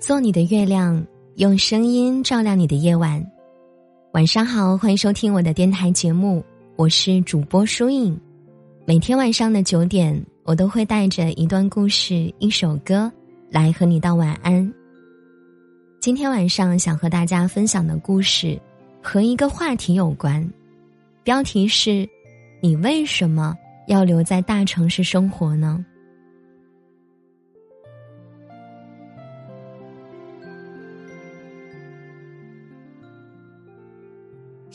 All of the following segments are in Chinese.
做你的月亮，用声音照亮你的夜晚。晚上好，欢迎收听我的电台节目，我是主播舒影。每天晚上的九点，我都会带着一段故事、一首歌来和你道晚安。今天晚上想和大家分享的故事和一个话题有关，标题是：你为什么要留在大城市生活呢？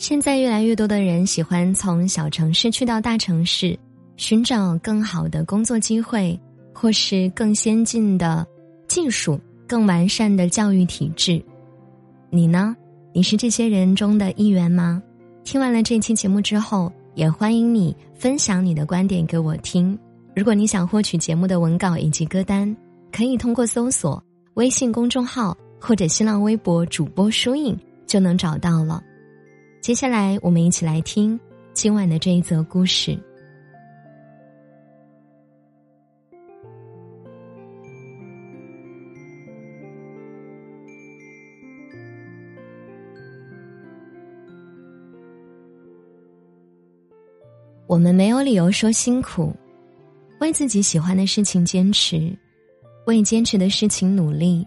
现在越来越多的人喜欢从小城市去到大城市，寻找更好的工作机会，或是更先进的技术、更完善的教育体制。你呢？你是这些人中的一员吗？听完了这期节目之后，也欢迎你分享你的观点给我听。如果你想获取节目的文稿以及歌单，可以通过搜索微信公众号或者新浪微博主播书影就能找到了。接下来，我们一起来听今晚的这一则故事。我们没有理由说辛苦，为自己喜欢的事情坚持，为坚持的事情努力，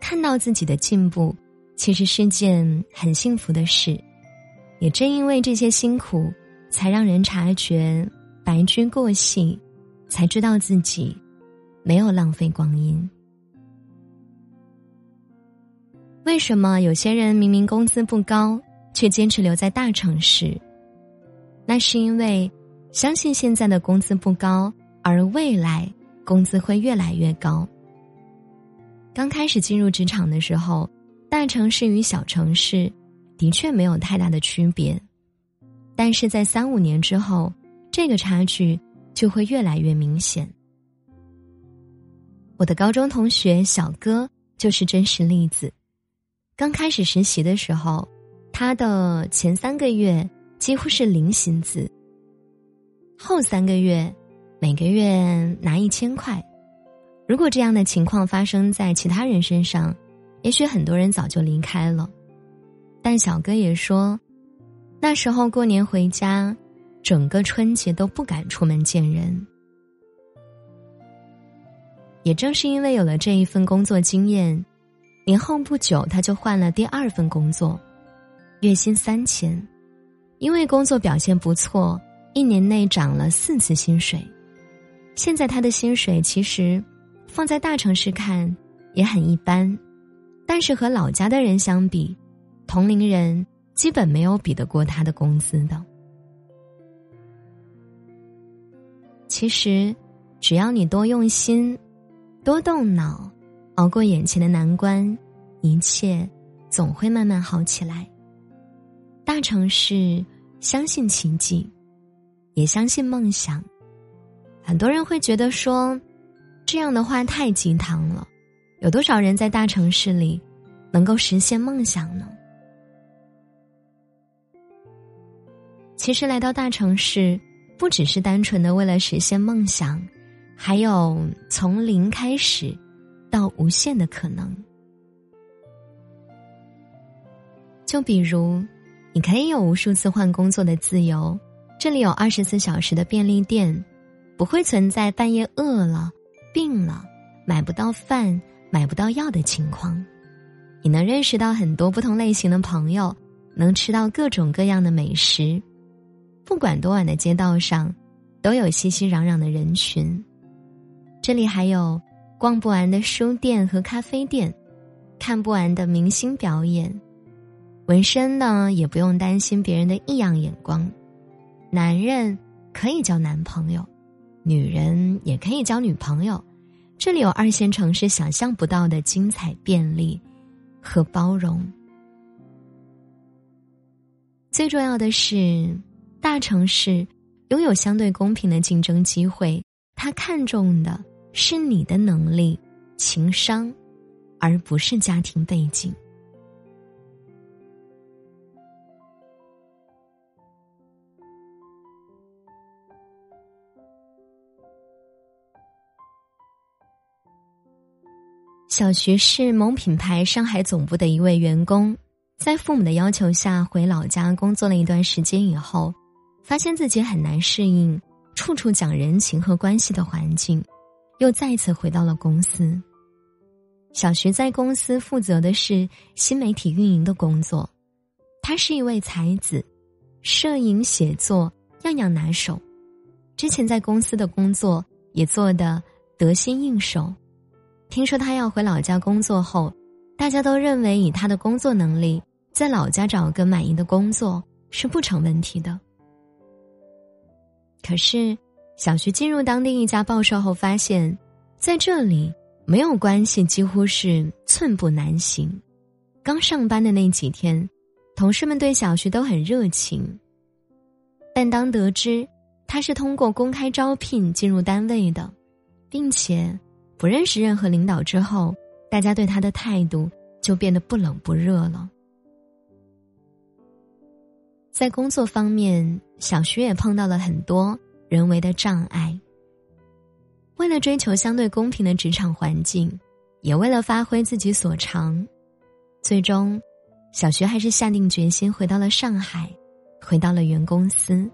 看到自己的进步，其实是件很幸福的事。也正因为这些辛苦，才让人察觉白驹过隙，才知道自己没有浪费光阴。为什么有些人明明工资不高，却坚持留在大城市？那是因为相信现在的工资不高，而未来工资会越来越高。刚开始进入职场的时候，大城市与小城市。的确没有太大的区别，但是在三五年之后，这个差距就会越来越明显。我的高中同学小哥就是真实例子。刚开始实习的时候，他的前三个月几乎是零薪资，后三个月每个月拿一千块。如果这样的情况发生在其他人身上，也许很多人早就离开了。但小哥也说，那时候过年回家，整个春节都不敢出门见人。也正是因为有了这一份工作经验，年后不久他就换了第二份工作，月薪三千，因为工作表现不错，一年内涨了四次薪水。现在他的薪水其实放在大城市看也很一般，但是和老家的人相比。同龄人基本没有比得过他的工资的。其实，只要你多用心、多动脑，熬过眼前的难关，一切总会慢慢好起来。大城市相信奇迹，也相信梦想。很多人会觉得说，这样的话太鸡汤了。有多少人在大城市里能够实现梦想呢？其实来到大城市，不只是单纯的为了实现梦想，还有从零开始到无限的可能。就比如，你可以有无数次换工作的自由，这里有二十四小时的便利店，不会存在半夜饿了、病了、买不到饭、买不到药的情况。你能认识到很多不同类型的朋友，能吃到各种各样的美食。不管多晚的街道上，都有熙熙攘攘的人群。这里还有逛不完的书店和咖啡店，看不完的明星表演。纹身呢，也不用担心别人的异样眼光。男人可以交男朋友，女人也可以交女朋友。这里有二线城市想象不到的精彩、便利和包容。最重要的是。大城市拥有相对公平的竞争机会，他看重的是你的能力、情商，而不是家庭背景。小徐是某品牌上海总部的一位员工，在父母的要求下回老家工作了一段时间以后，发现自己很难适应处处讲人情和关系的环境，又再次回到了公司。小徐在公司负责的是新媒体运营的工作，他是一位才子，摄影、写作样样拿手，之前在公司的工作也做得得心应手。听说他要回老家工作后，大家都认为以他的工作能力，在老家找个满意的工作是不成问题的。可是，小徐进入当地一家报社后，发现在这里没有关系，几乎是寸步难行。刚上班的那几天，同事们对小徐都很热情，但当得知他是通过公开招聘进入单位的，并且。不认识任何领导之后，大家对他的态度就变得不冷不热了。在工作方面，小徐也碰到了很多人为的障碍。为了追求相对公平的职场环境，也为了发挥自己所长，最终，小徐还是下定决心回到了上海，回到了原公司。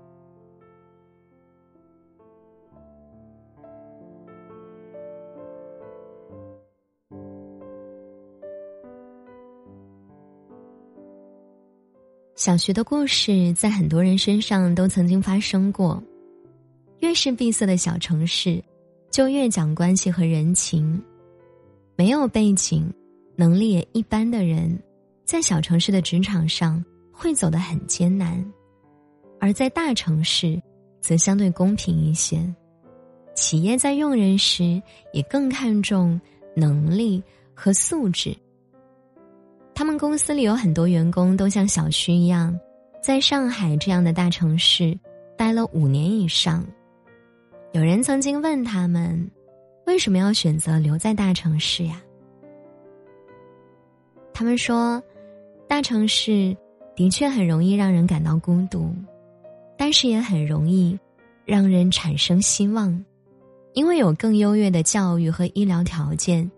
小学的故事在很多人身上都曾经发生过。越是闭塞的小城市，就越讲关系和人情。没有背景、能力也一般的人，在小城市的职场上会走得很艰难；而在大城市，则相对公平一些。企业在用人时也更看重能力和素质。他们公司里有很多员工都像小徐一样，在上海这样的大城市待了五年以上。有人曾经问他们，为什么要选择留在大城市呀？他们说，大城市的确很容易让人感到孤独，但是也很容易让人产生希望，因为有更优越的教育和医疗条件，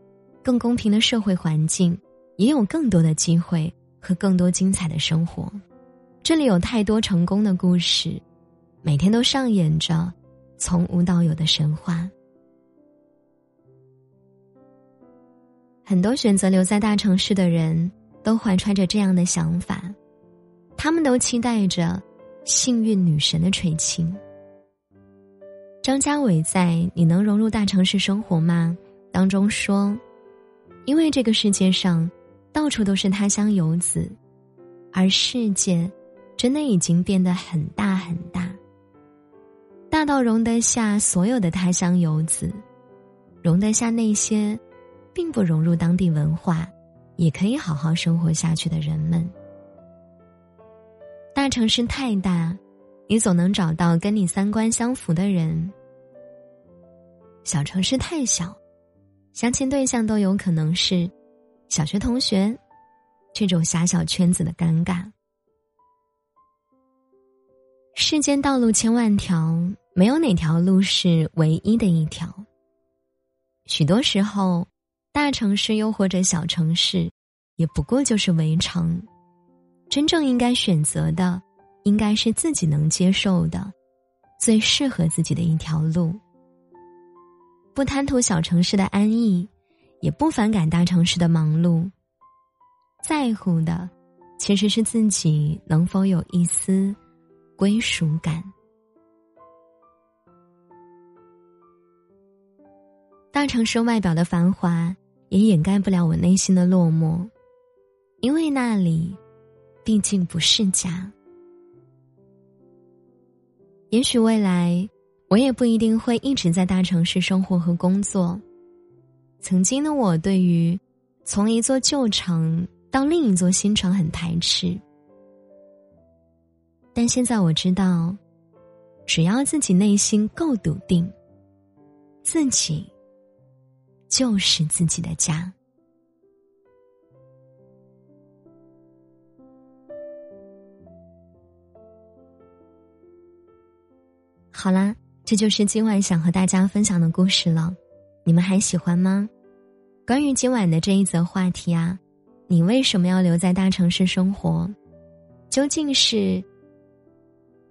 更公平的社会环境。也有更多的机会和更多精彩的生活，这里有太多成功的故事，每天都上演着从无到有的神话。很多选择留在大城市的人都怀揣着这样的想法，他们都期待着幸运女神的垂青。张家伟在《你能融入大城市生活吗》当中说：“因为这个世界上。”到处都是他乡游子，而世界真的已经变得很大很大，大到容得下所有的他乡游子，容得下那些并不融入当地文化也可以好好生活下去的人们。大城市太大，你总能找到跟你三观相符的人；小城市太小，相亲对象都有可能是。小学同学，这种狭小圈子的尴尬。世间道路千万条，没有哪条路是唯一的一条。许多时候，大城市又或者小城市，也不过就是围城。真正应该选择的，应该是自己能接受的，最适合自己的一条路。不贪图小城市的安逸。也不反感大城市的忙碌，在乎的其实是自己能否有一丝归属感。大城市外表的繁华也掩盖不了我内心的落寞，因为那里毕竟不是家。也许未来我也不一定会一直在大城市生活和工作。曾经的我对于从一座旧城到另一座新城很排斥，但现在我知道，只要自己内心够笃定，自己就是自己的家。好啦，这就是今晚想和大家分享的故事了。你们还喜欢吗？关于今晚的这一则话题啊，你为什么要留在大城市生活？究竟是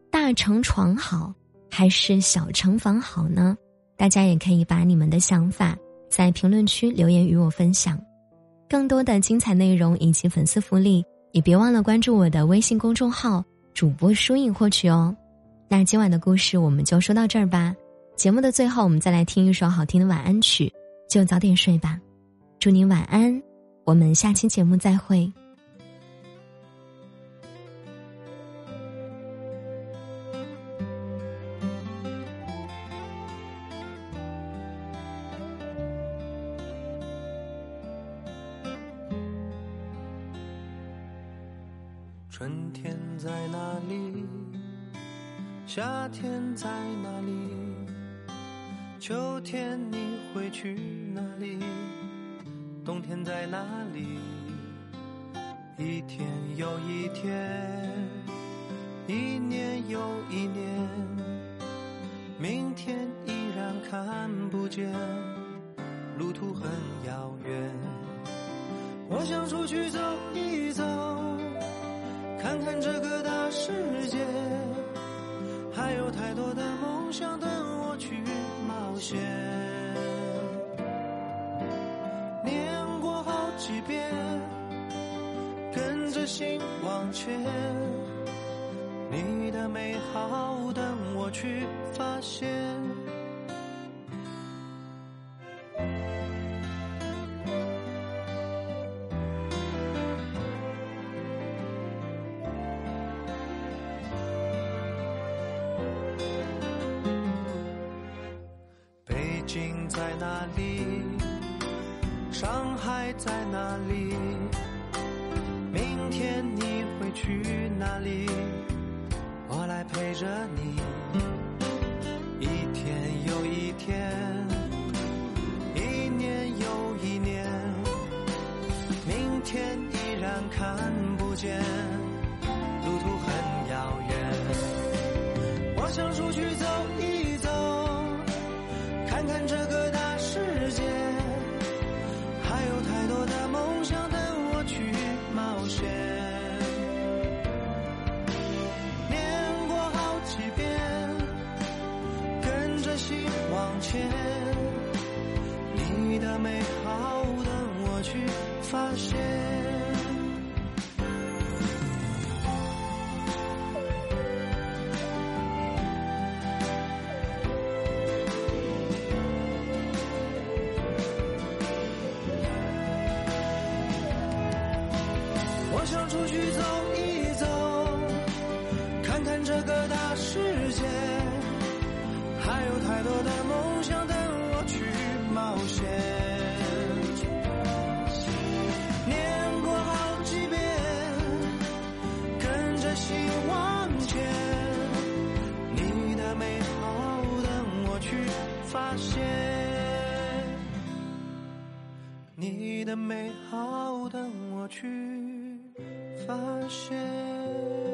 大城床好，还是小城房好呢？大家也可以把你们的想法在评论区留言与我分享。更多的精彩内容以及粉丝福利，也别忘了关注我的微信公众号“主播书影”获取哦。那今晚的故事我们就说到这儿吧。节目的最后，我们再来听一首好听的晚安曲，就早点睡吧。祝您晚安，我们下期节目再会。春天在哪里？夏天在哪里？秋天你会去哪里？冬天在哪里？一天又一天，一年又一年，明天依然看不见，路途很遥远。我想出去走一走。看看这个大世界，还有太多的梦想等我去冒险。念过好几遍，跟着心往前，你的美好等我去发现。上海在哪里？明天你会去哪里？我来陪着你，一天又一天，一年又一年，明天依然看不见，天你的美好等我去发现。我想出去走一，发现，你的美好等我去发现。